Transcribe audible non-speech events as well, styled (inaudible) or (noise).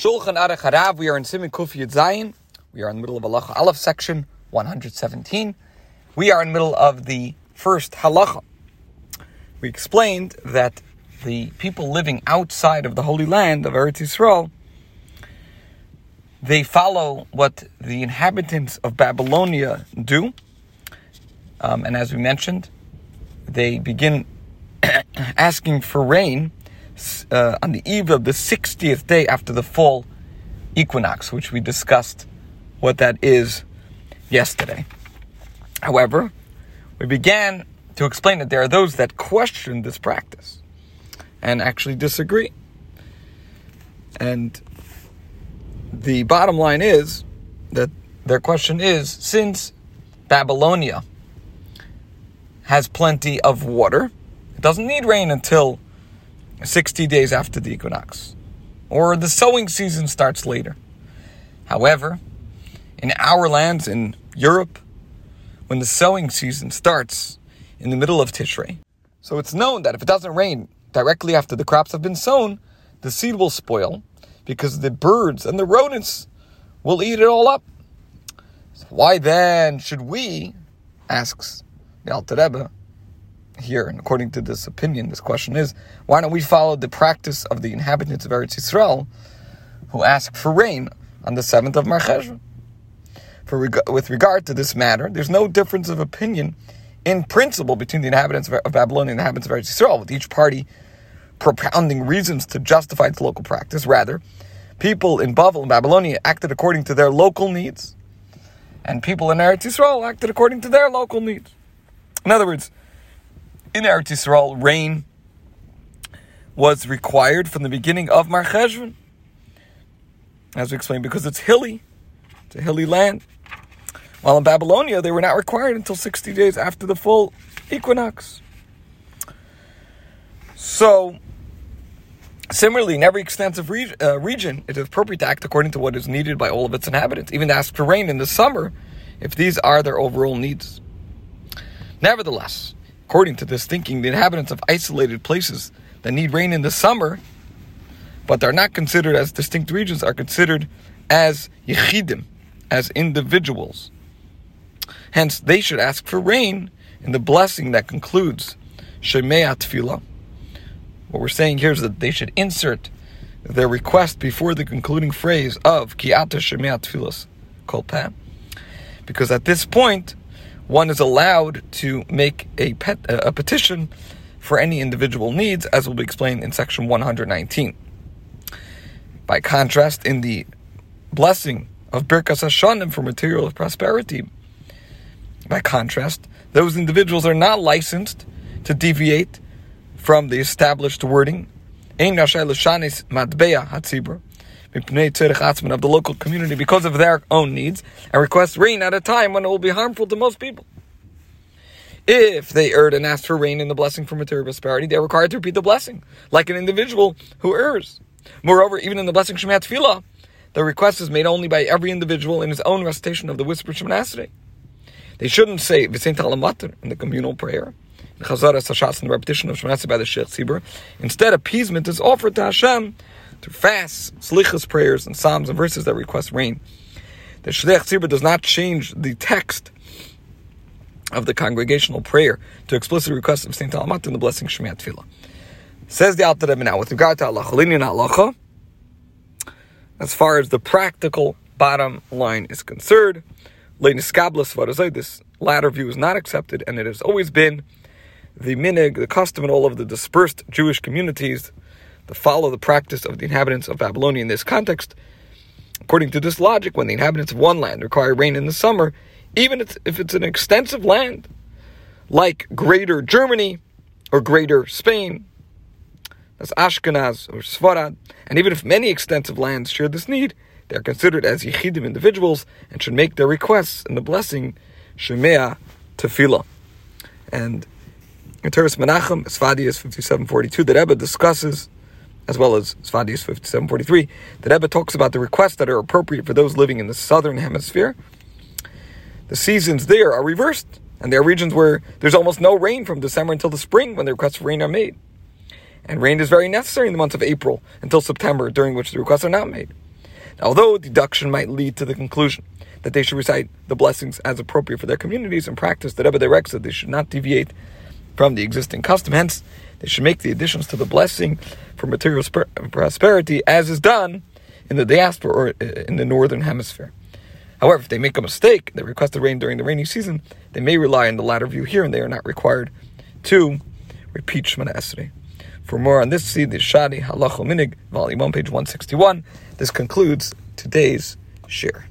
Shulchan Aruch Harav. We are in Siman Kuf Yud Zayin. We are in the middle of Halacha Aleph section 117. We are in the middle of the first halacha. We explained that the people living outside of the Holy Land of Eretz Yisrael, they follow what the inhabitants of Babylonia do. Um, and as we mentioned, they begin (coughs) asking for rain uh, on the eve of the 60th day after the fall equinox, which we discussed what that is yesterday. However, we began to explain that there are those that question this practice and actually disagree. And the bottom line is that their question is since Babylonia has plenty of water, it doesn't need rain until 60 days after the equinox, or the sowing season starts later. However, in our lands in Europe, when the sowing season starts in the middle of Tishrei, so it's known that if it doesn't rain directly after the crops have been sown, the seed will spoil because the birds and the rodents will eat it all up. So why then should we, asks the Alter Rebbe, here, and according to this opinion, this question is, why don't we follow the practice of the inhabitants of Eretz Yisrael who ask for rain on the 7th of Mar Cheshvan? For reg- with regard to this matter, there's no difference of opinion in principle between the inhabitants of, Babylon and the inhabitants of Eretz Yisrael, with each party propounding reasons to justify its local practice. Rather, people in Bavel and Babylonia acted according to their local needs, and people in Eretz Yisrael acted according to their local needs. In other words, in Eretz Yisrael, rain was required from the beginning of Mar Cheshvan, as we explained, because it's hilly, it's a hilly land. While in Babylonia, they were not required until 60 days after the full equinox. So, similarly, in every extensive re- uh, region, it is appropriate to act according to what is needed by all of its inhabitants, even to ask for rain in the summer if these are their overall needs. Nevertheless, according to this thinking, the inhabitants of isolated places that need rain in the summer, but are not considered as distinct regions, are considered as yechidim, as individuals. Hence, they should ask for rain in the blessing that concludes Shemea Tefillah. What we're saying here is that they should insert their request before the concluding phrase of Ki'ata Shemea Tefillas Kol Peh. Because at this point, one is allowed to make a, pet, a petition for any individual needs, as will be explained in section 119. By contrast, in the blessing of Birkas Hashanim for material prosperity, by contrast, those individuals are not licensed to deviate from the established wording of the local community because of their own needs and request rain at a time when it will be harmful to most people. If they erred and asked for rain and the blessing for material prosperity, they are required to repeat the blessing, like an individual who errs. Moreover, even in the blessing Shemat Tefillah, the request is made only by every individual in his own recitation of the whispered Shemoneh They shouldn't say V'sein Tal U'Matar in the communal prayer. Chazaras HaShatz in the repetition of Shemoneh by the Shliach Tzibur. Instead, appeasement is offered to Hashem through fasts, slichas prayers, and psalms and verses that request rain. The Shliach Tzibur does not change the text of the congregational prayer to explicit request of Saint Talamat in the blessing Shemiat Tefillah. Says the Alter Rebbe now, with regard to Allah, halacha, as far as the practical bottom line is concerned, this latter view is not accepted, and it has always been the minhag, the custom in all of the dispersed Jewish communities to follow the practice of the inhabitants of Babylonia in this context. According to this logic, when the inhabitants of one land require rain in the summer, even if it's an extensive land, like Greater Germany or Greater Spain, that's Ashkenaz or Sfarad, and even if many extensive lands share this need, they are considered as Yechidim individuals and should make their requests in the blessing Shemea Tefillah. And in Toras Menachem, Hisvaaduyos 5742, the Rebbe discusses, as well as Hisvaaduyos 5743, the Rebbe talks about the requests that are appropriate for those living in the southern hemisphere. The seasons there are reversed, and there are regions where there's almost no rain from December until the spring when the requests for rain are made. And rain is very necessary in the months of April until September, during which the requests are not made. Now, Although deduction might lead to the conclusion that they should recite the blessings as appropriate for their communities and practice that Rebbe directs that they should not deviate from the existing custom. Hence, they should make the additions to the blessing for material prosperity as is done in the diaspora or uh, in the northern hemisphere. However, if they make a mistake, they request the rain during the rainy season, they may rely on the latter view here and they are not required to repeat Shemoneh Esrei. For more on this, see the Shaarei Halacha U'Minhag, volume 1, page 161. This concludes today's share.